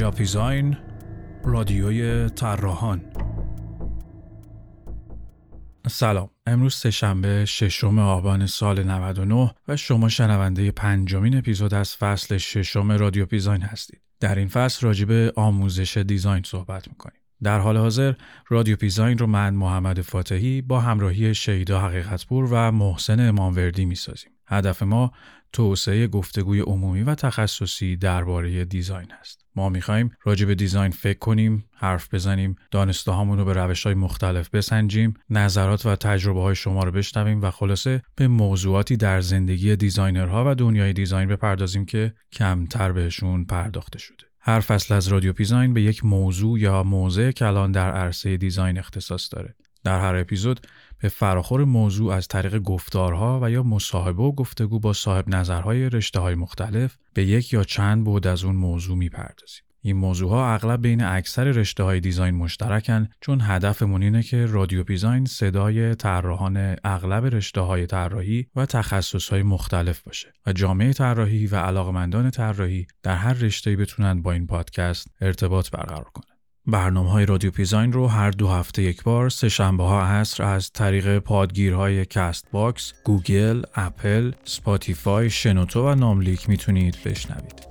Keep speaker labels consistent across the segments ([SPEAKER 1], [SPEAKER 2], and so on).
[SPEAKER 1] جاپیزاین رادیوی طراحان. سلام. امروز سهشنبه ششم آبان سال 99 و شما شنونده پنجمین اپیزود از فصل ششم رادیو پیزاین هستید. در این فصل راجب آموزش دیزاین صحبت می‌کنیم. در حال حاضر رادیو پیزاین رو من محمد فاتحی با همراهی شیدا حقیقتپور و محسن اماموردی می‌سازیم. هدف ما توسعه گفتگوی عمومی و تخصصی درباره دیزاین است. ما می‌خواهیم راجع به دیزاین فکر کنیم، حرف بزنیم، دانسته رو به روش های مختلف بسنجیم، نظرات و تجربه های شما رو بشنویم و خلاصه به موضوعاتی در زندگی دیزاینرها و دنیای دیزاین بپردازیم که کمتر بهشون پرداخته شده. هر فصل از رادیو پیزاین به یک موضوع یا موضع کلان در عرصه دیزاین اختصاص داره. در هر اپیزود به فراخور موضوع از طریق گفتارها و یا مصاحبه و گفتگو با صاحب نظرهای رشته های مختلف به یک یا چند بود از اون موضوع می‌پردازیم. این موضوع ها اغلب بین اکثر رشته های دیزاین مشترکن چون هدفمون اینه که رادیو دیزاین صدای طراحان اغلب رشته های طراحی و تخصص های مختلف باشه و جامعه طراحی و علاقمندان طراحی در هر رشته‌ای بتونن با این پادکست ارتباط برقرار کنن. برنامه های رادیو پیزاین رو هر دو هفته یک بار سه شنبه ها عصر از طریق پادگیرهای کست باکس، گوگل، اپل، سپاتیفای، شنوتو و ناملیک می‌تونید بشنوید.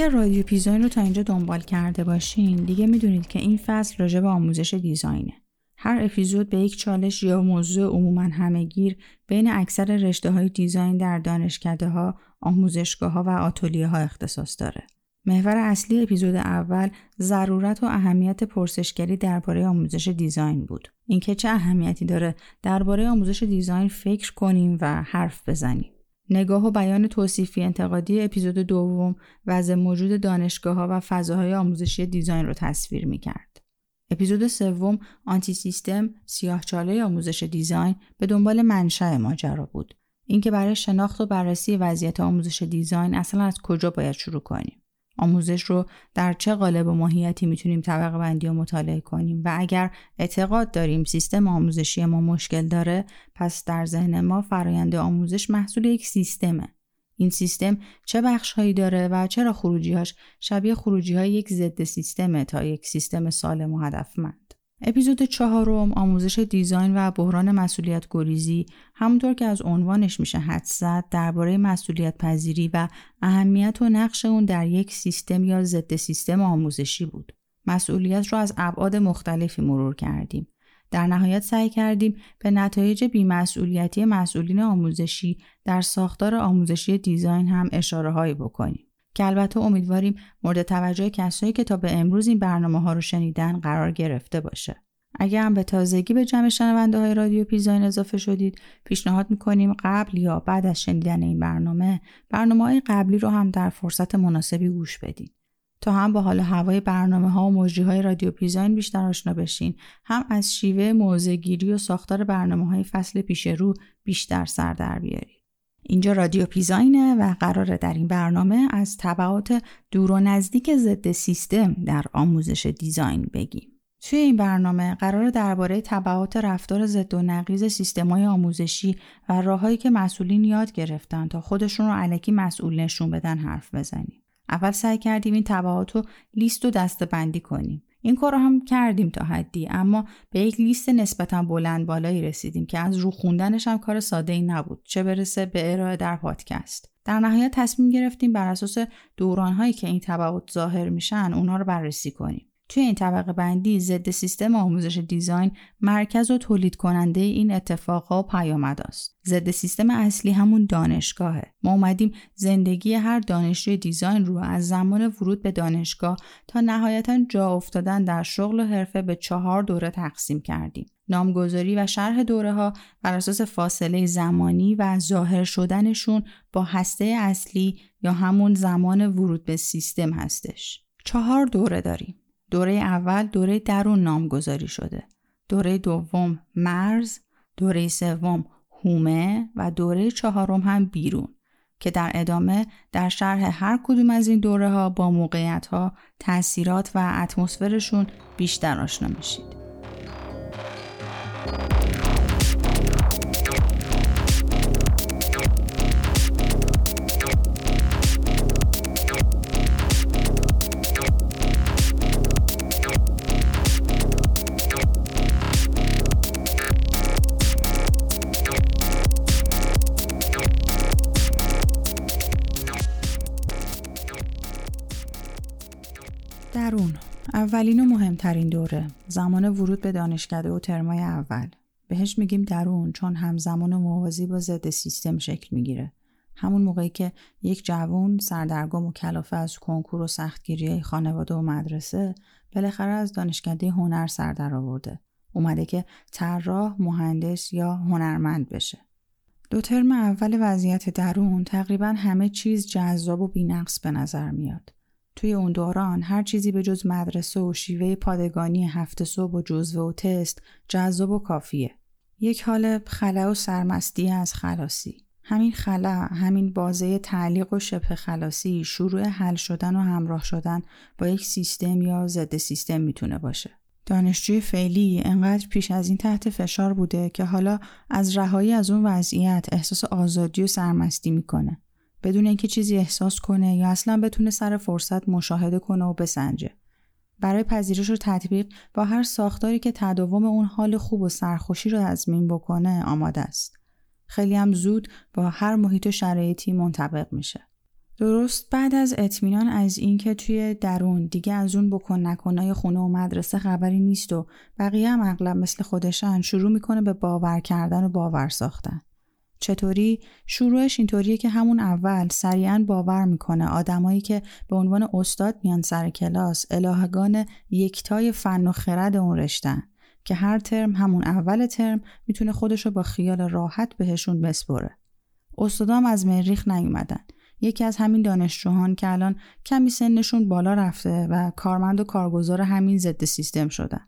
[SPEAKER 2] اگر رادیو پیزاین رو تا اینجا دنبال کرده باشین دیگه می‌دونید که این فصل راجع به آموزش دیزاینه. هر اپیزود به یک چالش یا موضوع عموما همهگیر بین اکثر رشته های دیزاین در دانشکده ها، آموزشگاه ها و آتولیه ها اختصاص داره. محور اصلی اپیزود اول ضرورت و اهمیت پرسشگری درباره آموزش دیزاین بود. اینکه چه اهمیتی داره درباره آموزش دیزاین فکر کنیم و حرف بزنیم. نگاه و بیان توصیفی انتقادی اپیزود دوم وضع موجود دانشگاه ها و فضاهای آموزشی دیزاین رو تصویر می کرد. اپیزود سوم آنتی سیستم سیاهچاله آموزش دیزاین به دنبال منشأ ماجرا بود. اینکه برای شناخت و بررسی وضعیت آموزش دیزاین اصلا از کجا باید شروع کنیم. آموزش رو در چه قالب و ماهیتی می‌تونیم طبقه بندی و مطالعه کنیم؟ و اگر اعتقاد داریم سیستم آموزشی ما مشکل داره پس در ذهن ما فرایند آموزش محصول یک سیستمه. این سیستم چه بخش هایی داره و چرا خروجیهاش شبیه خروجی های یک ضد سیستمه تا یک سیستم سالم و هدفمند؟ اپیزود چهارم آموزش دیزاین و بحران مسئولیت گریزی همونطور که از عنوانش میشه حد زد درباره مسئولیت پذیری و اهمیت و نقش اون در یک سیستم یا ضد سیستم آموزشی بود. مسئولیت رو از ابعاد مختلفی مرور کردیم. در نهایت سعی کردیم به نتایج بیمسئولیتی مسئولین آموزشی در ساختار آموزشی دیزاین هم اشاره هایی بکنیم. که البته امیدواریم مورد توجه کسایی که تا به امروز این برنامه ها رو شنیدن قرار گرفته باشه. اگر هم به تازگی به جمع شنونده های رادیو پیزاین اضافه شدید پیشنهاد می‌کنیم قبل یا بعد از شنیدن این برنامه برنامه های قبلی رو هم در فرصت مناسبی گوش بدید تا هم با حال هوای برنامه ها و موجی های رادیو پیزاین بیشتر آشنا بشین هم از شیوه موزگیری و ساختار برنامه های فصل پیش رو بیشتر سر در بیارید اینجا رادیو پیزاینه و قراره در این برنامه از طبعات دور و نزدیک ضد سیستم در آموزش دیزاین بگیم. توی این برنامه قرار درباره طبعات رفتار ضد و نقیض سیستم‌های آموزشی و راههایی که مسئولین یاد گرفتن تا خودشون رو علکی مسئول نشون بدن حرف بزنیم. اول سعی کردیم این طبعات رو لیست و دسته بندی کنیم. این کار رو هم کردیم تا حدی اما به یک لیست نسبتا بلند بالایی رسیدیم که از رو خوندنش هم کار ساده ای نبود چه برسه به ارائه در پادکست. در نهایت تصمیم گرفتیم بر اساس دورانهایی که این تبعات ظاهر میشن اونها رو بررسی کنیم. توی این طبقه بندی ضد سیستم آموزش دیزاین مرکز و تولید کننده این اتفاقها و پیامد است. ضد سیستم اصلی همون دانشگاهه. ما اومدیم زندگی هر دانشجوی دیزاین رو از زمان ورود به دانشگاه تا نهایتا جا افتادن در شغل و حرفه به چهار دوره تقسیم کردیم. نامگذاری و شرح دوره ها بر اساس فاصله زمانی و ظاهر شدنشون با هسته اصلی یا همون زمان ورود به سیستم هستش. چهار دوره داریم. دوره اول دوره درون نامگذاری شده. دوره دوم مرز، دوره سوم هومه و دوره چهارم هم بیرون که در ادامه در شرح هر کدوم از این دوره ها با موقعیت ها، تاثیرات و اتمسفرشون بیشتر آشنا میشید. اولین و مهمترین دوره. زمان ورود به دانشکده و ترمای اول. بهش میگیم درون چون همزمان و موازی با ضد سیستم شکل می‌گیره. همون موقعی که یک جوون سردرگم و کلافه از کنکور و سختگیری خانواده و مدرسه بالاخره از دانشکده هنر سر در آورده. اومده که طراح مهندس یا هنرمند بشه. دو ترم اول وضعیت درون تقریبا همه چیز جذاب و بینقص به نظر میاد. توی اون دوران هر چیزی به جز مدرسه و شیوه پادگانی هفته صبح و جزوه و تست جذاب و کافیه. یک حال خلا و سرمستی از خلاصی. همین خلا، همین بازه تعلیق و شبه خلاصی شروع حل شدن و همراه شدن با یک سیستم یا ضد سیستم می‌تونه باشه. دانشجوی فعلی انقدر پیش از این تحت فشار بوده که حالا از رهایی از اون وضعیت احساس آزادی و سرمستی می‌کنه. بدون اینکه چیزی احساس کنه یا اصلا بتونه سر فرصت مشاهده کنه و بسنجه. برای پذیرش و تطبیق با هر ساختاری که تداوم اون حال خوب و سرخوشی رو تضمین بکنه آماده است. خیلی هم زود با هر محیط و شرایطی منطبق میشه. درست بعد از اطمینان از اینکه توی درون دیگه از اون بکن نکنای خونه و مدرسه خبری نیست و بقیه هم اغلب مثل خودشن شروع می‌کنه به باور کردن و باور ساختن. چطوری؟ شروعش اینطوریه که همون اول سریعا باور می‌کنه آدمایی که به عنوان استاد میان سر کلاس الهگان یکتای فن و خرد اون رشتن که هر ترم همون اول ترم می‌تونه خودش رو با خیال راحت بهشون بسپره. استادام از مریخ نیومدن. یکی از همین دانشجوهان که الان کمی سنشون بالا رفته و کارمند و کارگزار همین ضد سیستم شدن.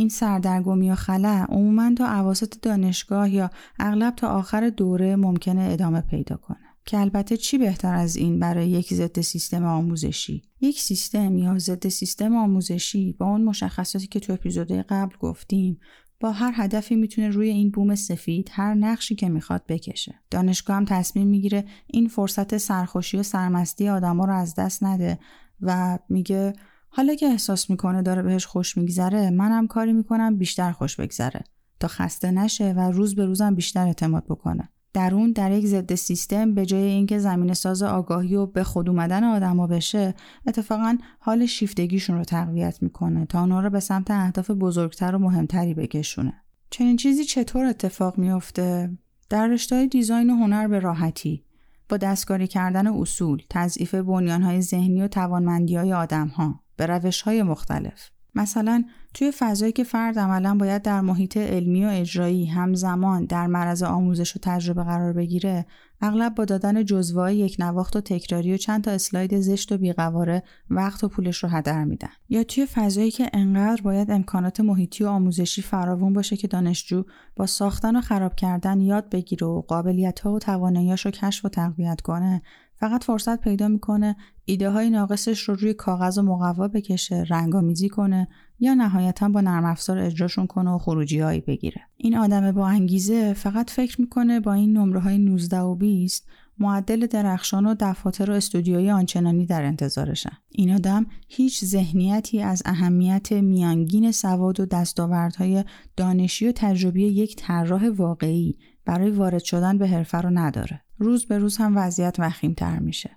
[SPEAKER 2] این سردرگمی یا خلع عموما تا عواسط دانشگاه یا اغلب تا آخر دوره ممکنه ادامه پیدا کنه که البته چی بهتر از این برای یک ضد سیستم آموزشی یک سیستم یا ضد سیستم آموزشی با اون مشخصاتی که تو اپیزودهای قبل گفتیم با هر هدفی می‌تونه روی این بوم سفید هر نقشی که می‌خواد بکشه. دانشگاه هم تصمیم می‌گیره این فرصت سرخوشی و سرمستی آدما رو از دست نده و میگه حالا که احساس می‌کنه داره بهش خوش میگذره منم کاری می‌کنم بیشتر خوش بگذره. تا خسته نشه و روز به روزم بیشتر اعتماد بکنه. درون در یک ضد سیستم به جای اینکه زمین ساز آگاهی و به خود اومدن آدما بشه اتفاقا حال شیفتگیشون رو تقویت می‌کنه تا اونا رو به سمت اهداف بزرگتر و مهمتری بکشونه. چنین چیزی چطور اتفاق میافته؟ در رشته دیزاین و هنر به راحتی. با دستکاری کردن اصول تضعیف بنیانهای ذهنی و توانمندی های آدم ها به روش های مختلف. مثلا توی فضایی که فرد عملا باید در محیط علمی و اجرایی همزمان در معرض آموزش و تجربه قرار بگیره اغلب با دادن جزوه یک نواخت و تکراری و چند تا اسلاید زشت و بیقواره وقت و پولش رو هدر میدن یا توی فضایی که انقدر باید امکانات محیطی و آموزشی فراوون باشه که دانشجو با ساختن و خراب کردن یاد بگیره و قابلیت ها و تواناییاش رو کشف و تقویت کنه فقط فرصت پیدا می‌کنه ایده های ناقصش رو روی کاغذ و مقوا بکشه رنگامیزی کنه یا نهایتا با نرم افزار اجراشون کنه و خروجی هایی بگیره. این آدم با انگیزه فقط فکر می‌کنه با این نمره های 19 و 20 معدل درخشان و دفاتر و استودیوی آنچنانی در انتظارشن. این آدم هیچ ذهنیتی از اهمیت میانگین سواد و دستاوردهای دانشی و تجربی یک طراح واقعی برای وارد شدن به حرفه رو نداره. روز به روز هم وضعیت وخیمتر میشه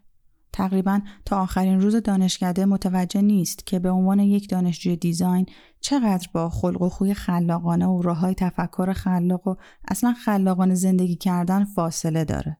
[SPEAKER 2] تقریبا تا آخرین روز دانشکده متوجه نیست که به عنوان یک دانشجوی دیزاین چقدر با خلق و خوی خلاقانه و راههای تفکر خلاق و اصلا خلاقانه زندگی کردن فاصله داره.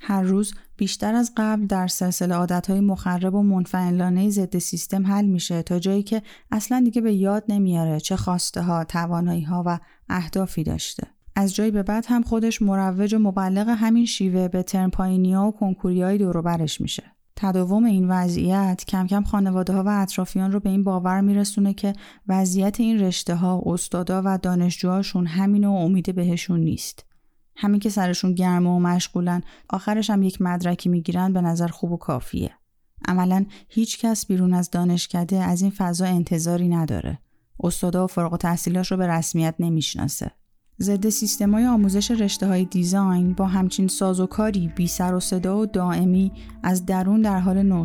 [SPEAKER 2] هر روز بیشتر از قبل در سلسله عادتهای مخرب و منفعلانه ضد سیستم حل میشه تا جایی که اصلا دیگه به یاد نمیاره چه خواسته ها، توانایی ها و اهدافی داشته. از جایی به بعد هم خودش مروج و مبلغ همین شیوه به ترم پایینی ها و کنکوری های دوروبرش میشه. تداوم این وضعیت کم کم خانواده ها و اطرافیان رو به این باور میرسونه که وضعیت این رشته ها، استادا و دانشجوهاشون همین و امید بهشون نیست. همین که سرشون گرمه و مشغولن آخرش هم یک مدرکی می‌گیرن به نظر خوب و کافیه. عملا هیچ کس بیرون از دانشکده از این فضا انتظاری نداره. استادا و فارغ تحصیلاش رو به رسمیت نمی‌شناسه. ضد سیستمای آموزش رشته های دیزاین با همچین سازوکاری بی سر و صدا و دائمی از درون در حال نو.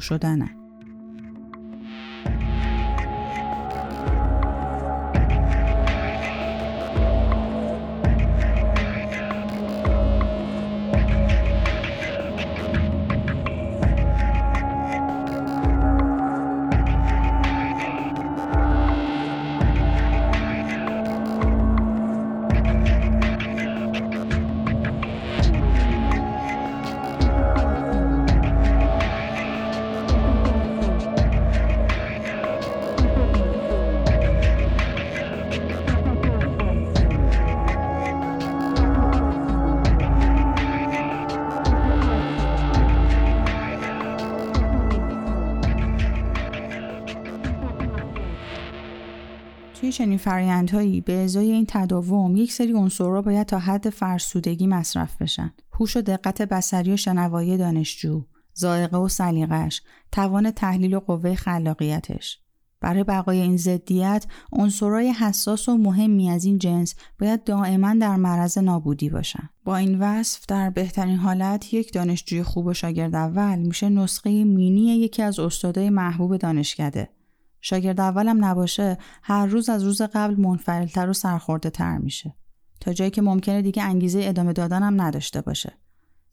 [SPEAKER 2] چنین فرایندهایی به ازای این تداوم یک سری عنصرها باید تا حد فرسودگی مصرف بشن. هوش و دقت بسری و شنوایی دانشجو زائقه و سلیقش توان تحلیل و قوه خلاقیتش. برای بقای این ضدیت عنصرهای حساس و مهمی از این جنس باید دائما در معرض نابودی باشن. با این وصف در بهترین حالت یک دانشجوی خوب و شاگرد اول میشه نسخه مینی یکی از استادای محبوب دانشکده. شاگرد اولم نباشه هر روز از روز قبل منفعلتر و سرخورده تر میشه. تا جایی که ممکنه دیگه انگیزه ادامه دادن هم نداشته باشه.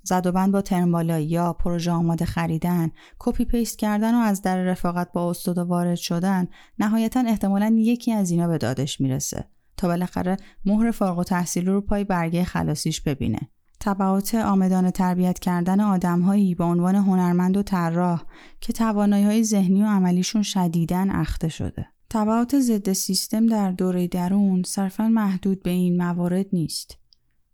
[SPEAKER 2] زد و بند با ترم یا پروژه آماده خریدن کپی پیست کردن و از در رفاقت با استاد وارد شدن نهایتا احتمالا یکی از اینا به دادش می‌رسه تا بالاخره مهر فارغ التحصیل رو پای برگه خلاصیش ببینه. تبعات عامدانه تربیت کردن آدمهایی با عنوان هنرمند و طراح که توانایی های ذهنی و عملیشون شدیدن اخته شده. طبعات ضد سیستم در دوره درون صرفا محدود به این موارد نیست.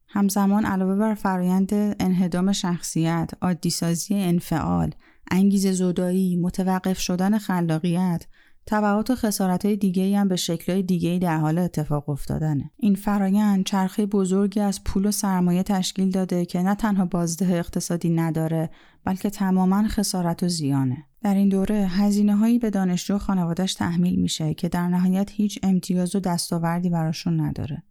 [SPEAKER 2] همزمان علاوه بر فرایند انهدام شخصیت، عادیسازی انفعال، انگیز زدایی، متوقف شدن خلاقیت، تبعات و خسارت های دیگه هم به شکل دیگه در حال اتفاق افتادنه. این فرایند چرخه بزرگی از پول و سرمایه تشکیل داده که نه تنها بازده اقتصادی نداره بلکه تماما خسارت و زیانه. در این دوره هزینه هایی به دانشجو خانوادش تحمیل میشه که در نهایت هیچ امتیاز و دستاوردی براشون نداره.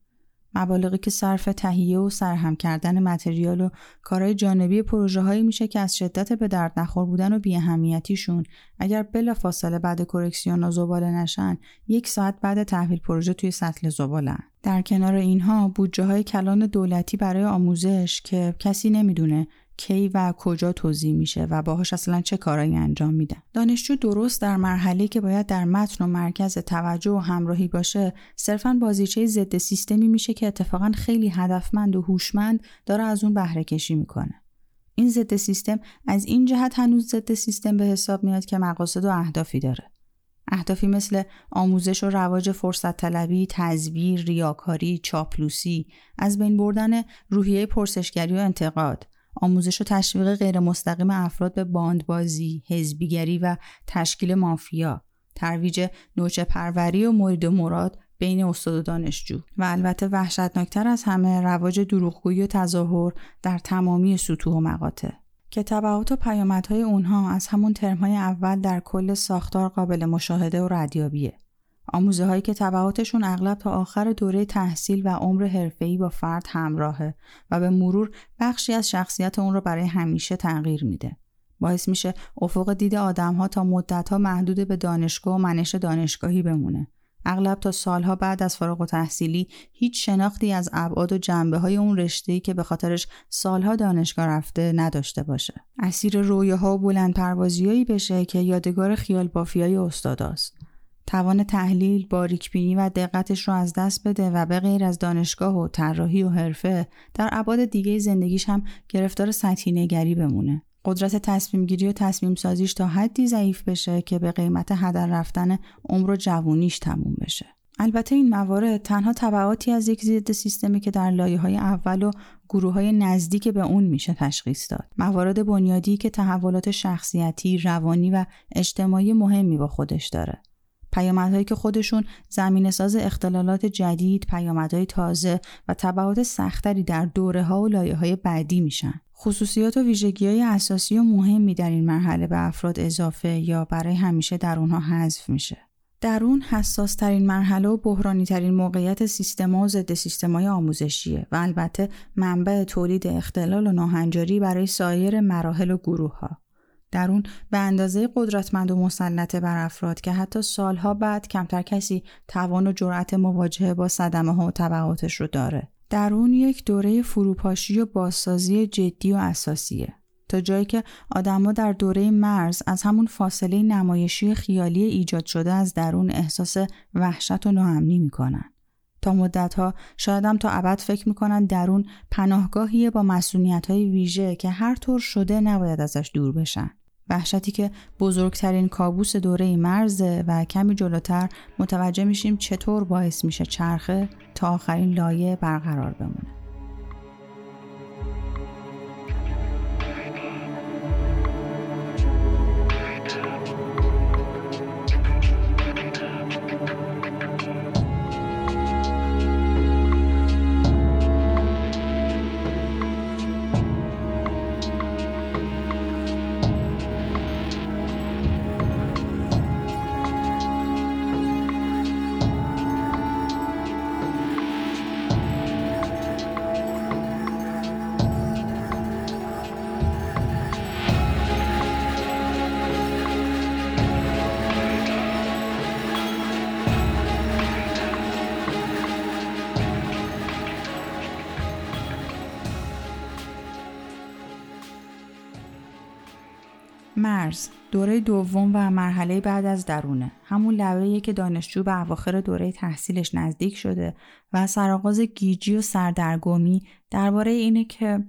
[SPEAKER 2] مبالغی که صرف تهیه و سرهم کردن متریال و کارهای جانبی پروژه هایی میشه که از شدت به درد نخور بودن و بیاهمیتیشون. اگر بلا فاصله بعد کرکسیون و زباله نشن یک ساعت بعد تحویل پروژه توی سطل زبالن. در کنار اینها بودجه های کلان دولتی برای آموزش که کسی نمی‌دونه کی و کجا توضیح میشه و باهاش اصلا چه کارایی انجام میدن دانشجو درست در مرحله که باید در متن و مرکز توجه و همراهی باشه صرفا بازیچه ضد سیستمی میشه که اتفاقا خیلی هدفمند و هوشمند داره از اون بهره کشی می‌کنه. این ضد سیستم از این جهت هنوز ضد سیستم به حساب میاد که مقاصد و اهدافی داره. اهدافی مثل آموزش و رواج فرصت طلبی، تزویر، ریاکاری، چاپلوسی، از بین بردن روحیه پرسشگری و انتقاد، آموزش و تشویق غیر مستقیم افراد به باندبازی، حزبیگری و تشکیل مافیا، ترویج نوچه پروری و مورد مراد بین استاد و دانشجو. و البته وحشتناکتر از همه رواج دروغگویی و تظاهر در تمامی سطوح و مقاطع. که تبعات و پیامدهای اونها از همون ترمهای اول در کل ساختار قابل مشاهده و ردیابیه. آموزه هایی که طبعاتشون اغلب تا آخر دوره تحصیل و عمر حرفه‌ای با فرد همراهه و به مرور بخشی از شخصیت اون رو برای همیشه تغییر میده. باعث میشه افق دید آدم ها تا مدت ها محدود به دانشگاه و منش دانشگاهی بمونه اغلب تا سالها بعد از فارغ و تحصیلی هیچ شناختی از ابعاد و جنبه های اون رشته‌ای که به خاطرش سالها دانشگاه رفته نداشته باشه. اسیر رویاها و بلند پروازیایی بشه که یادگار خیال بافیای استاداست. توان تحلیل، باریکبینی و دقتش رو از دست بده و به غیر از دانشگاه و طراحی و حرفه در ابعاد دیگه زندگیش هم گرفتار سطحی نگری بمونه. قدرت تصمیم گیری و تصمیم سازیش تا حدی ضعیف بشه که به قیمت هدر رفتن عمر و جوونیش تموم بشه. البته این موارد تنها طبعاتی از یک ضد سیستمی که در لایه های اول و گروه های نزدیک به اون میشه تشخیص داد. موارد بنیادی که تحولات شخصیتی، روانی و اجتماعی مهمی با خودش داره. پیامدهایی که خودشون زمین ساز اختلالات جدید، پیامدهای تازه و تبعات سختری در دوره ها و لایه های بعدی میشن. خصوصیات و ویژگی های اساسی و مهمی در این مرحله به افراد اضافه یا برای همیشه در اونها حذف میشه. در اون حساس ترین مرحله و بحرانی ترین موقعیت سیستما و ضد سیستمای آموزشیه و البته منبع تولید اختلال و ناهنجاری برای سایر مراحل و گروه ها. در اون به اندازه قدرتمند و مسلطه بر افراد که حتی سالها بعد کمتر کسی توان و جرأت مواجهه با صدمه ها و طبعاتش رو داره. در اون یک دوره فروپاشی و بازسازی جدی و اساسیه. تا جایی که آدما در دوره مرز از همون فاصله نمایشی خیالی ایجاد شده از درون احساس وحشت و ناامنی می‌کنن. تا مدتها شایدم تا ابد فکر می‌کنن درون پناهگاهیه با مسئولیت های ویژه که هر طور شده نباید ازش دور بشن. وحشتی که بزرگترین کابوس دوره مرزه و کمی جلوتر متوجه میشیم چطور باعث میشه چرخه تا آخرین لایه برقرار بمونه. مرز دوره دوم و مرحله بعد از درونه. همون لبه‌ای که دانشجو به اواخر دوره تحصیلش نزدیک شده و سرآغاز گیجی و سردرگمی درباره اینه که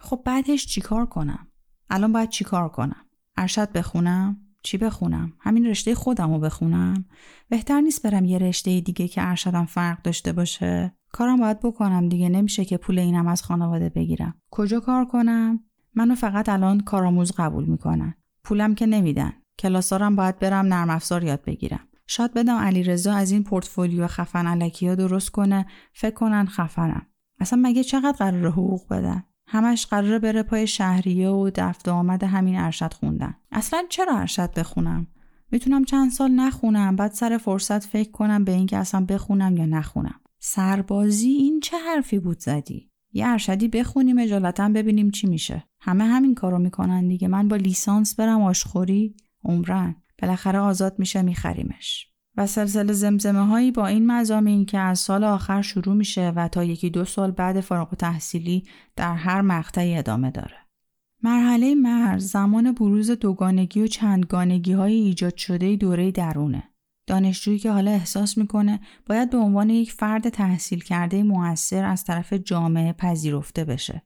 [SPEAKER 2] خب بعدش چیکار کنم؟ الان باید چیکار کنم؟ ارشد بخونم؟ چی بخونم؟ همین رشته خودم رو بخونم؟ بهتر نیست برم یه رشته دیگه که ارشدم فرق داشته باشه؟ کارم باید بکنم دیگه نمیشه که پول اینم از خانواده بگیرم. کجا کار کنم؟ منو فقط الان کارآموز قبول می‌کنن. پولم که نمیدن. کلاسارم باید برم نرم افزار یاد بگیرم. شاید بدم علیرضا از این پورتفولیو خفن علکی ها درست کنه. فکر کنن خفنم. اصلا مگه چقدر قرار حقوق بدن؟ همش قراره بره پای شهریه و دفت آمد همین ارشد خوندن. اصلا چرا ارشد بخونم؟ می‌تونم چند سال نخونم بعد سر فرصت فکر کنم به اینکه اصلا بخونم یا نخونم. سربازی این چه حرفی بود زدی؟ یه ارشدی بخونیم اجالتا ببینیم چی میشه همه همین کارو می‌کنن دیگه من با لیسانس برم آشخوری عمرن بالاخره آزاد میشه میخریمش و سلسله زمزمه هایی با این مزامین که از سال آخر شروع میشه و تا یکی دو سال بعد فارغ تحصیلی در هر مقطعی ادامه داره. مرحله مرز زمان بروز دوگانگی و چندگانگی های ایجاد شده دوره درونه. دانشجویی که حالا احساس می‌کنه باید به عنوان یک فرد تحصیل کرده موثر از طرف جامعه پذیرفته بشه.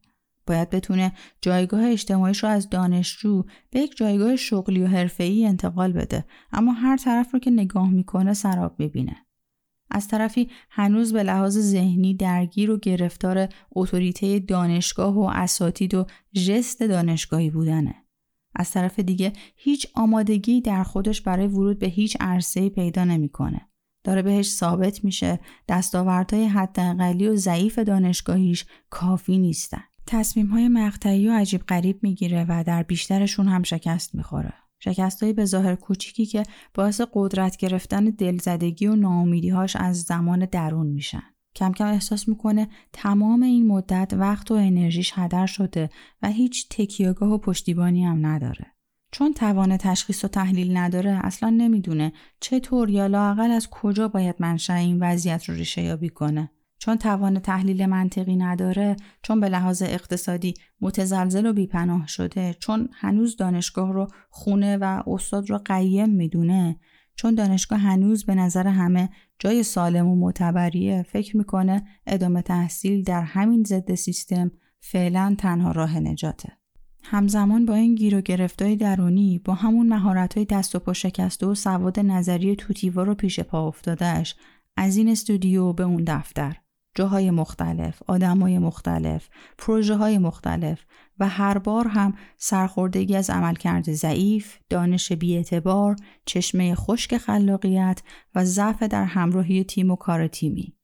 [SPEAKER 2] باید بتونه جایگاه اجتماعیش رو از دانشجو به یک جایگاه شغلی و حرفه‌ای انتقال بده اما هر طرف رو که نگاه می‌کنه سراب می‌بینه از طرفی هنوز به لحاظ ذهنی درگیر و گرفتار اتوریته دانشگاه و اساتید و ژست دانشگاهی بودنه از طرف دیگه هیچ آمادگی در خودش برای ورود به هیچ عرصه پیدا نمی‌کنه. داره بهش ثابت میشه دستاوردهای حداقلی و ضعیف دانشگاهیش کافی نیستن. تصمیم های مقطعی و عجیب غریب می‌گیره و در بیشترشون هم شکست می‌خوره. شکست های به ظاهر کوچیکی که باعث قدرت گرفتن دلزدگی و ناامیدیهاش از زمان درون میشن. کم کم احساس می‌کنه تمام این مدت وقت و انرژیش هدر شده و هیچ تکیهگاه و پشتیبانی هم نداره. چون توان تشخیص و تحلیل نداره اصلا نمی‌دونه چطور یا لاقل از کجا باید منشأ این وضعیت رو ریشه یابی کنه چون توان تحلیل منطقی نداره چون به لحاظ اقتصادی متزلزل و بیپناه شده چون هنوز دانشگاه رو خونه و استاد رو قیم می‌دونه چون دانشگاه هنوز به نظر همه جای سالم و معتبریه. فکر می‌کنه ادامه تحصیل در همین ضد سیستم فعلا تنها راه نجاته. همزمان با این گیر و گرفتای درونی با همون مهارت‌های دست و پا شکسته و سواد نظری توتیوا رو پیش پا افتادهش از این استودیو به اون دفتر. جاهای مختلف، آدمای مختلف، پروژه های مختلف و هر بار هم سرخوردگی از عملکرد ضعیف، دانش بیاعتبار، چشمه خشک خلاقیت و ضعف در همراهی تیم و کار تیمی.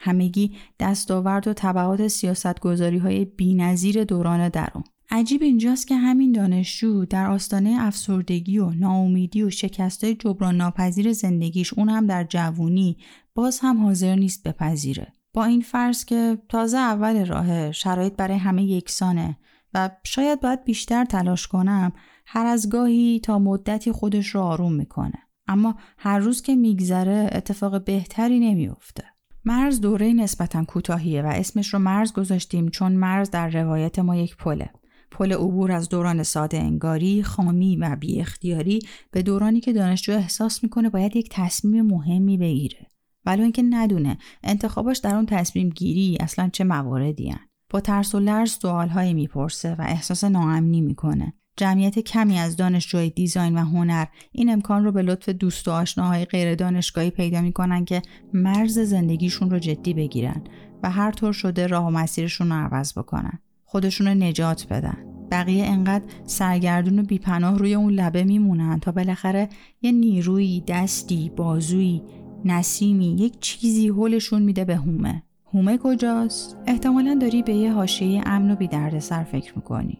[SPEAKER 2] همگی دستاورد و طبعات سیاستگذاری های بینظیر دوران درون. عجیب اینجاست که همین دانشجو در آستانه افسردگی و ناامیدی و شکستای جبران ناپذیر زندگیش اون هم در جوونی باز هم حاضر نیست بپذیره. با این فرض که تازه اول راه شرایط برای همه یکسانه و شاید باید بیشتر تلاش کنم هر از گاهی تا مدتی خودش رو آروم می‌کنه. اما هر روز که میگذره اتفاق بهتری نمیافته. مرز دوره نسبتا کوتاهیه و اسمش رو مرز گذاشتیم چون مرز در روایت ما یک پله. پل عبور از دوران ساده انگاری، خامی و بی اختیاری به دورانی که دانشجو احساس می‌کنه باید یک تصمیم مهمی بگیره. ولو اینکه ندونه انتخاباش در اون تصمیم گیری اصلا چه مواردی هن. با ترس و لرز سوالهایی می‌پرسه و احساس ناامنی می‌کنه. جمعیت کمی از دانشجوی دیزاین و هنر این امکان رو به لطف دوست و آشناهای غیر دانشگاهی پیدا می‌کنن که مرز زندگیشون رو جدی بگیرن و هر طور شده راه و مسیرشون رو عوض بکنن. خودشون رو نجات بدن. بقیه انقدر سرگردون و بیپناه روی اون لبه میمونن تا بالاخره یه نیروی، دستی، بازویی نسیمی یک چیزی هولشون میده به هومه. هومه کجاست؟ احتمالا داری به یه حاشیه امن و بیدردسر فکر می‌کنی.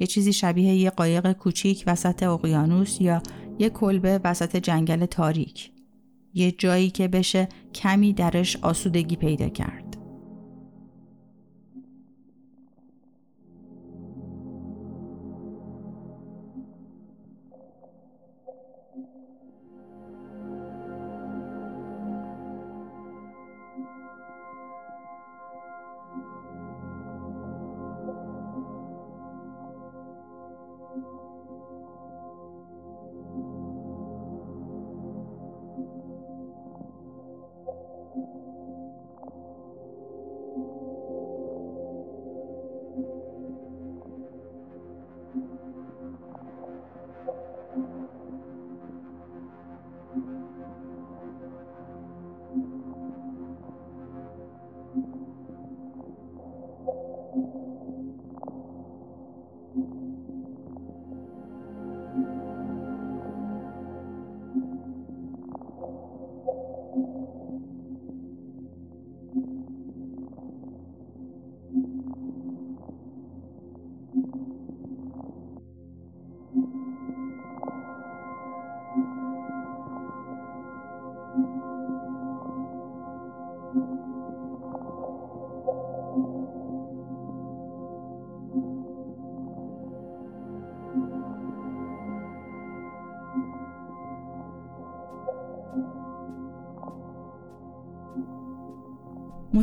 [SPEAKER 2] یه چیزی شبیه یه قایق کوچیک وسط اقیانوس یا یه کلبه وسط جنگل تاریک. یه جایی که بشه کمی درش آسودگی پیدا کرد.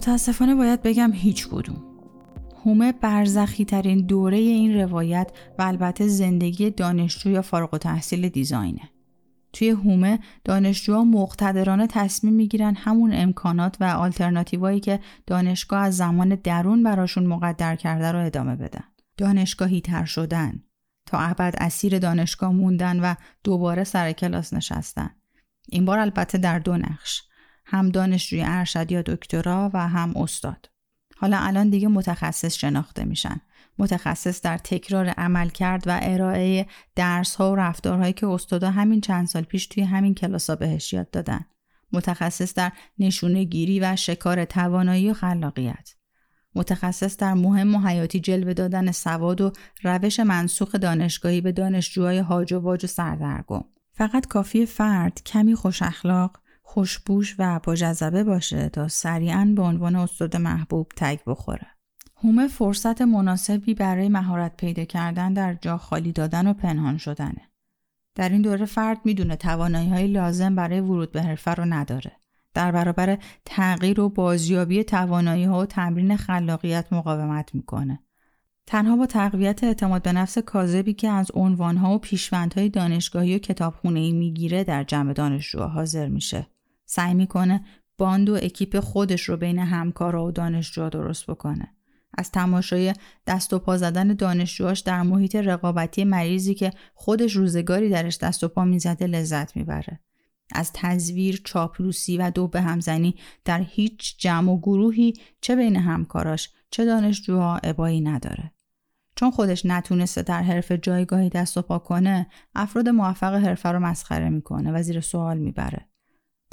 [SPEAKER 2] متاسفانه باید بگم هیچ کدوم. هومه برزخی ترین دوره این روایت و البته زندگی دانشجو یا فارغ و تحصیل دیزاینه. توی هومه دانشجوها مقتدرانه تصمیم می‌گیرن همون امکانات و آلترناتیوهایی که دانشگاه از زمان درون براشون مقدر کرده رو ادامه بدن. دانشگاهی تر شدن تا ابد اسیر دانشگاه موندن و دوباره سر کلاس نشستن. این بار البته در دو نقش. هم دانشجوی ارشد یا دکترا و هم استاد. حالا الان دیگه متخصص شناخته میشن. متخصص در تکرار عمل کرد و ارائه درس ها و رفتارهایی که استادا همین چند سال پیش توی همین کلاس ها بهش یاد دادن. متخصص در نشونه گیری و شکار توانایی و خلاقیت. متخصص در مهم و حیاتی جلوه دادن سواد و روش منسوخ دانشگاهی به دانشجوهای هاج و واج و سردرگم. فقط کافی فرد کمی خوش اخلاق، خوشبوش و با جذبه باشه تا سریعا به عنوان استاد محبوب تگ بخوره. هومه فرصت مناسبی برای مهارت پیدا کردن در جا خالی دادن و پنهان شدنه. در این دوره فرد می‌دونه توانایی های لازم برای ورود به حرفه رو نداره. در برابر تغییر و بازیابی توانایی ها و تمرین خلاقیت مقاومت می‌کنه. تنها با تقویت اعتماد به نفس کاذبی که از عنوانها و پیشوندهای دانشگاهی و کتابخونه می‌گیره در جمع دانشجوها حاضر میشه. سعی می‌کنه باند و اکیپ خودش رو بین همکارا و دانشجوها درست بکنه. از تماشای دست و پا زدن دانشجوهاش در محیط رقابتی مریضی که خودش روزگاری درش دست و پا می‌زده لذت می‌بره. از تزویر، چاپلوسی و دو به همزنی در هیچ جمع و گروهی چه بین همکاراش چه دانشجوها ابایی نداره. چون خودش نتونسته در حرف جایگاهی دست و پا کنه، افراد موفق حرفه رو مسخره می‌کنه و زیر سوال می‌بره.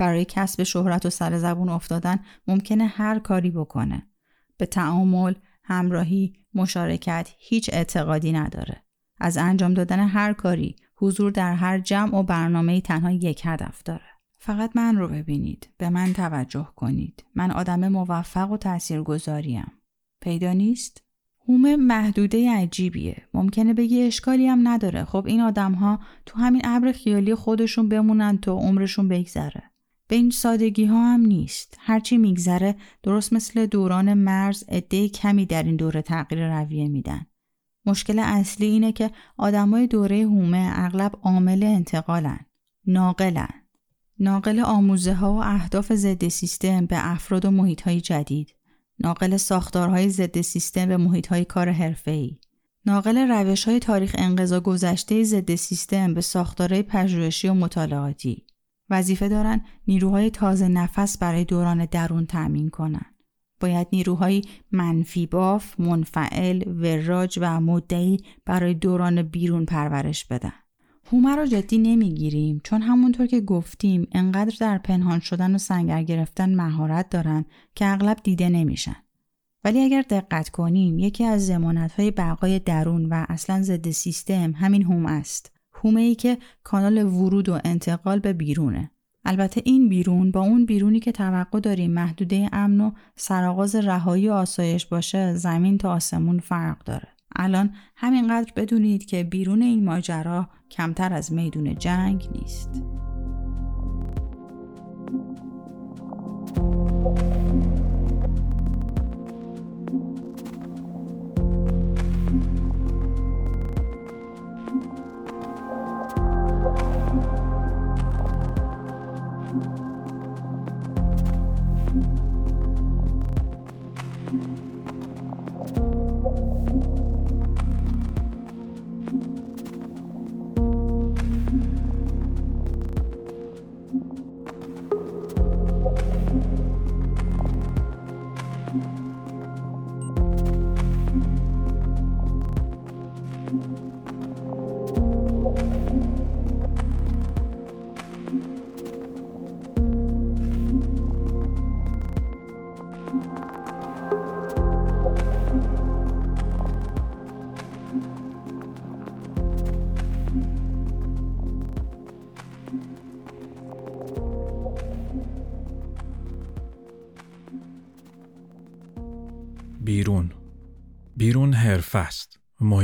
[SPEAKER 2] برای کسب شهرت و سر زبون افتادن ممکنه هر کاری بکنه. به تعامل، همراهی، مشارکت هیچ اعتقادی نداره. از انجام دادن هر کاری، حضور در هر جمع و برنامه تنها یک هدف داره. فقط من رو ببینید. به من توجه کنید. من آدم موفق و تاثیرگذاریم. پیدا نیست؟ هومه محدوده عجیبیه. ممکنه بگی اشکالی هم نداره. خب این آدم ها تو همین ابر خیالی خودشون بمونن تا عمرشون بگذره. به این سادگی ها هم نیست. هرچی میگذره درست مثل دوران مرز عده کمی در این دوره تغییر رویه میدن. مشکل اصلی اینه که آدمای دوره هومه اغلب عامل انتقالن. ناقلن. ناقل آموزه ها و اهداف ضد سیستم به افراد و محیط های جدید. ناقل ساختارهای ضد سیستم به محیط های کار حرفه‌ای. ناقل روش های تاریخ انقضا گذشته ضد سیستم به ساختارهای پژوهشی و مطالعاتی. وظیفه دارن نیروهای تازه نفس برای دوران درون تأمین کنن. باید نیروهای منفی باف، منفعل، وراج و مدعی برای دوران بیرون پرورش بدن. هومه رو جدی نمی‌گیریم چون همونطور که گفتیم انقدر در پنهان شدن و سنگر گرفتن مهارت دارن که اغلب دیده نمیشن. ولی اگر دقت کنیم یکی از زمانت های بقای درون و اصلا ضد سیستم همین هوم است. هومه ای که کانال ورود و انتقال به بیرونه. البته این بیرون با اون بیرونی که توقع داریم محدوده امن و سرآغاز رهایی و آسایش باشه زمین تا آسمون فرق داره. الان همینقدر بدونید که بیرون این ماجرا کمتر از میدون جنگ نیست.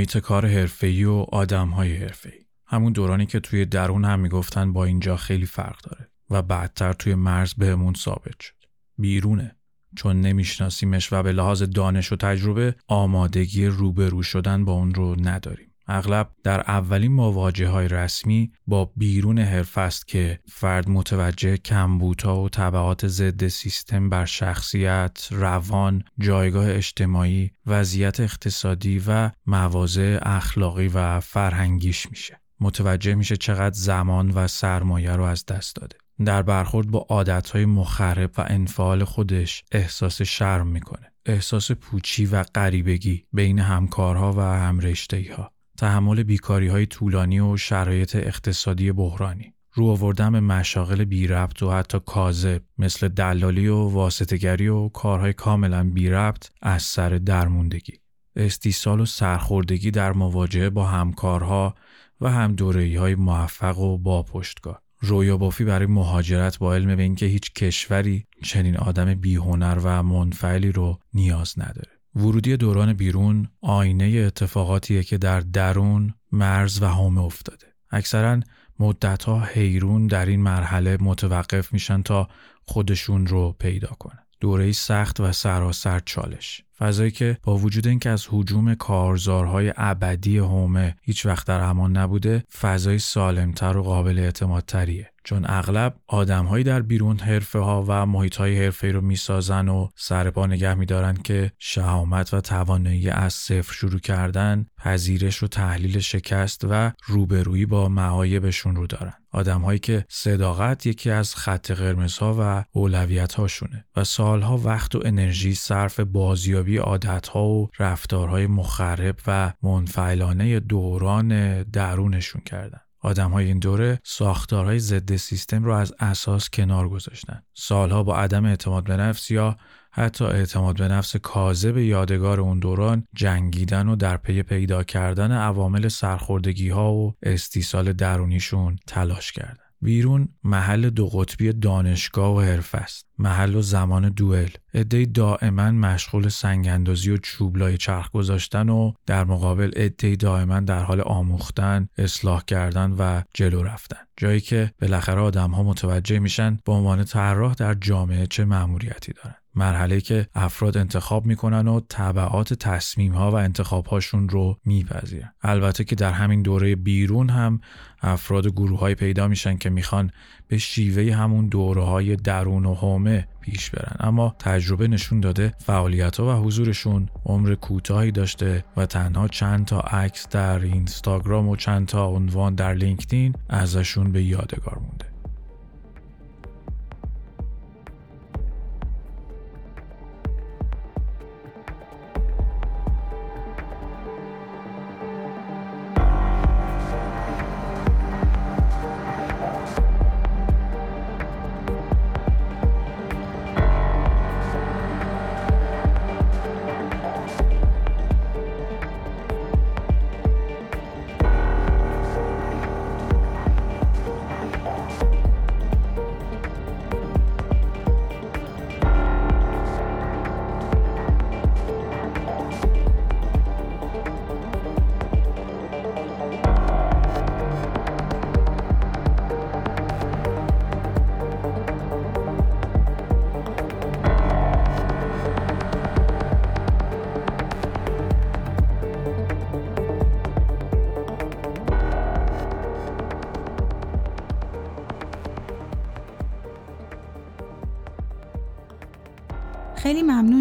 [SPEAKER 1] محیط کار حرفه‌ای و آدم‌های حرفه‌ای. همون دورانی که توی درون هم می‌گفتن با اینجا خیلی فرق داره و بعدتر توی مرز بهمون ثابت شد. بیرونه. چون نمیشناسیمش و به لحاظ دانش و تجربه آمادگی روبرو شدن با اون رو نداریم. اغلب در اولین مواجه های رسمی با بیرون حرف است که فرد متوجه کمبوتا و طبعات ضد سیستم بر شخصیت، روان، جایگاه اجتماعی، وضعیت اقتصادی و مواضع اخلاقی و فرهنگیش میشه. متوجه میشه چقدر زمان و سرمایه رو از دست داده. در برخورد با عادتهای مخرب و انفعال خودش احساس شرم می‌کنه. احساس پوچی و غریبگی بین همکارها و همرشتهی ها. تحمل بیکاری های طولانی و شرایط اقتصادی بحرانی. رو آوردن به مشاغل بی ربط و حتی کاذب مثل دلالی و واسطگری و کارهای کاملا بی ربط از سر درموندگی. استیصال و سرخوردگی در مواجهه با همکارها و هم های موفق و با پشتگاه رویا بافی برای مهاجرت با علم به اینکه هیچ کشوری چنین آدم بیهنر و منفعلی رو نیاز نداره. ورودی دوران بیرون آینه اتفاقاتیه که در درون مرز و حومه افتاده. اکثرا مدتها حیرون در این مرحله متوقف میشن تا خودشون رو پیدا کنن. دوره سخت و سراسر چالش فضایی که با وجود اینکه از حجوم کارزارهای ابدی هومه هیچ وقت در امان نبوده فضای سالمتر و قابل اعتمادتریه. چون اغلب آدمهایی در بیرون حرفه ها و محیط های حرفه رو می‌سازن و سر پا نگه میدارن که شهامت و توانایی از صفر شروع کردن پذیرش و تحلیل شکست و روبرویی با معایبشون رو دارن. آدمهایی که صداقت یکی از خط قرمزها و اولویت هاشونه و سالها وقت و انرژی صرف بازیابی عادتها و رفتارهای مخرب و منفعلانه دوران درونشون کردن آدم های این دوره ساختارهای ضد سیستم رو از اساس کنار گذاشتن. سالها با عدم اعتماد به نفس یا حتی اعتماد به نفس کاذب یادگار اون دوران جنگیدن و در پی پیدا کردن عوامل سرخوردگی ها و استیصال درونیشون تلاش کردن. بیرون محل دو قطبی دانشگاه و حرف است. محل و زمان دوئل. عدهای دائما مشغول سنگاندازی و چوبلای چرخ گذاشتن و در مقابل عدهای دائما در حال آموختن، اصلاح کردن و جلو رفتن. جایی که بالاخره آدم ها متوجه میشن به عنوان طراح در جامعه چه مأموریتی دارن. مرحله که افراد انتخاب می‌کنن و طبعات تصمیم ها و انتخاب هاشون رو میپذیرن. البته که در همین دوره بیرون هم افراد گروه های پیدا میشن که می‌خوان به شیوه همون دوره های درون و حومه پیش برن. اما تجربه نشون داده فعالیت ها و حضورشون عمر کوتاهی داشته و تنها چند تا عکس در اینستاگرام و چند تا عنوان در لینکدین ازشون به یادگار مونده.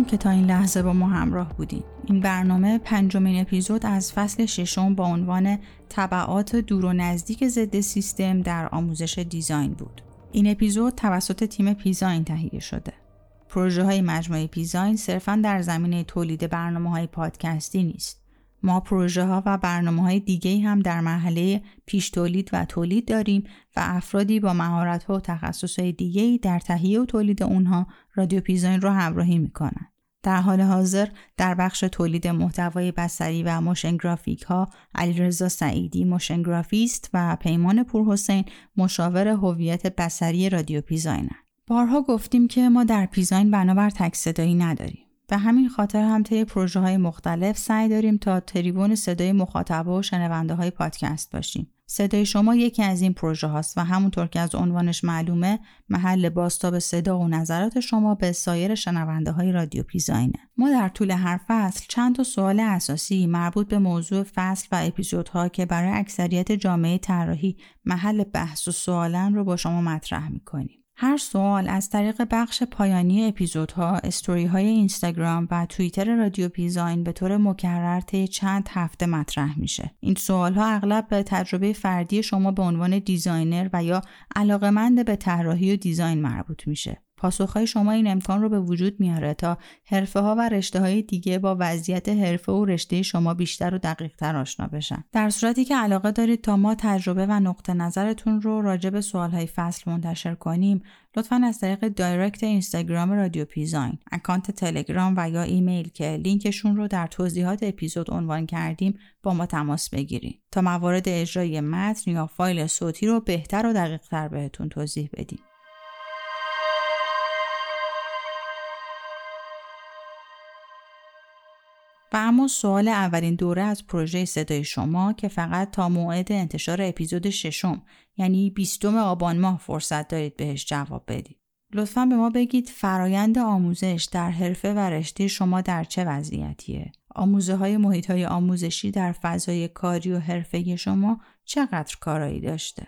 [SPEAKER 2] که تا این لحظه با ما همراه بودین. این برنامه پنجمین اپیزود از فصل ششم با عنوان طبعات دور و نزدیک ضد سیستم در آموزش دیزاین بود. این اپیزود توسط تیم پیزاین تهیه شده. پروژه های مجموعه پیزاین صرفا در زمینه تولید برنامه های پادکستی نیست. ما پروژه ها و برنامه های دیگه هم در مرحله پیش تولید و تولید داریم و افرادی با مهارت ها و تخصص های دیگه در تهیه و تولید اونها رادیو پیزاین رو همراهی می‌کنن. در حال حاضر در بخش تولید محتوای بصری و موشن گرافیک ها علیرضا سعیدی موشن گرافیست و پیمان پورحسین مشاور هویت بصری رادیو پیزاینن. بارها گفتیم که ما در پیزاین بنابر تک صدایی نداریم. به همین خاطر هم طی پروژه های مختلف سعی داریم تا تریبون صدای مخاطب و شنونده های پادکست باشیم. صدای شما یکی از این پروژه هاست و همونطور که از عنوانش معلومه محل بازتاب صدا و نظرات شما به سایر شنونده های رادیو پیزاینه. ما در طول هر فصل چند تا سوال اساسی مربوط به موضوع فصل و اپیزودها که برای اکثریت جامعه طراحی محل بحث و سوالن رو با شما مطرح می‌کنیم. هر سوال از طریق بخش پایانی اپیزودها، استوری های اینستاگرام و توییتر رادیو پیزاین به طور مکرر طی چند هفته مطرح میشه. این سوال ها اغلب به تجربه فردی شما به عنوان دیزاینر و یا علاقمند به طراحی و دیزاین مربوط میشه. پاسخهای شما این امکان رو به وجود میاره تا حرفه ها و رشته های دیگه با وضعیت حرفه و رشته شما بیشتر و دقیق تر آشنا بشن. در صورتی که علاقه دارید تا ما تجربه و نقطه نظرتون رو راجع به سوال های فصل منتشر کنیم لطفا از طریق دایرکت اینستاگرام رادیو پیزاین، اکانت تلگرام و یا ایمیل که لینکشون رو در توضیحات اپیزود عنوان کردیم با ما تماس بگیرید تا موارد اجرای متن یا فایل صوتی رو بهتر و دقیق تر بهتون توضیح بدیم. اما سوال اولین دوره از پروژه صدای شما که فقط تا موعد انتشار اپیزود ششم یعنی 20 آبان ماه فرصت دارید بهش جواب بدید. لطفا به ما بگید فرایند آموزش در حرفه و رشته شما در چه وضعیتیه؟ آموزه های محیط های آموزشی در فضای کاری و حرفه شما چقدر کارایی داشته؟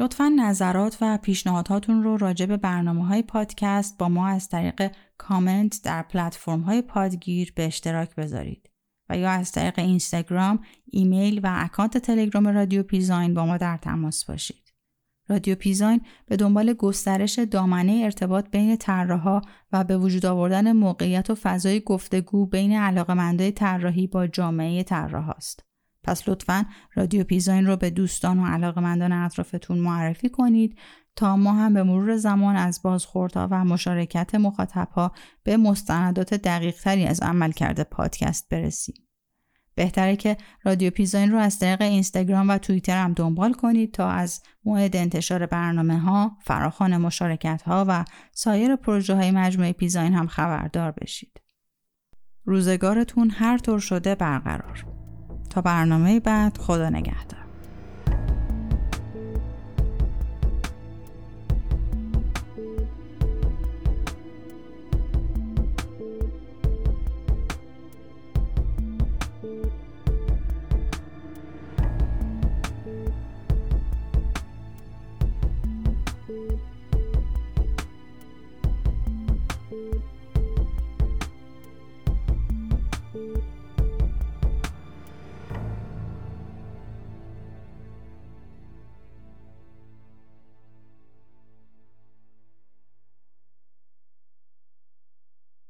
[SPEAKER 2] لطفا نظرات و پیشنهاداتون رو راجع به برنامه های پادکست با ما از طریق کامنت در پلتفرم های پادگیر به اشتراک بذارید و یا از طریق اینستاگرام، ایمیل و اکانت تلگرام رادیو پیزاین با ما در تماس باشید. رادیو پیزاین به دنبال گسترش دامنه ارتباط بین طراحها و به وجود آوردن موقعیت و فضای گفتگو بین علاقمندای طراحی با جامعه طراح است. پس لطفا رادیو پیزاین رو به دوستان و علاقمندان اطرافتون معرفی کنید تا ما هم به مرور زمان از بازخوردها و مشارکت مخاطبها به مستندات دقیق تری از عملکرد پادکست برسیم. بهتره که رادیو پیزاین رو از طریق اینستاگرام و توییتر هم دنبال کنید تا از موعد انتشار برنامه ها، فراخان مشارکت ها و سایر پروژه های مجموعه پیزاین هم خبردار بشید. روزگارتون هر طور شده برقرار. تا برنامه بعد خدا نگهدار.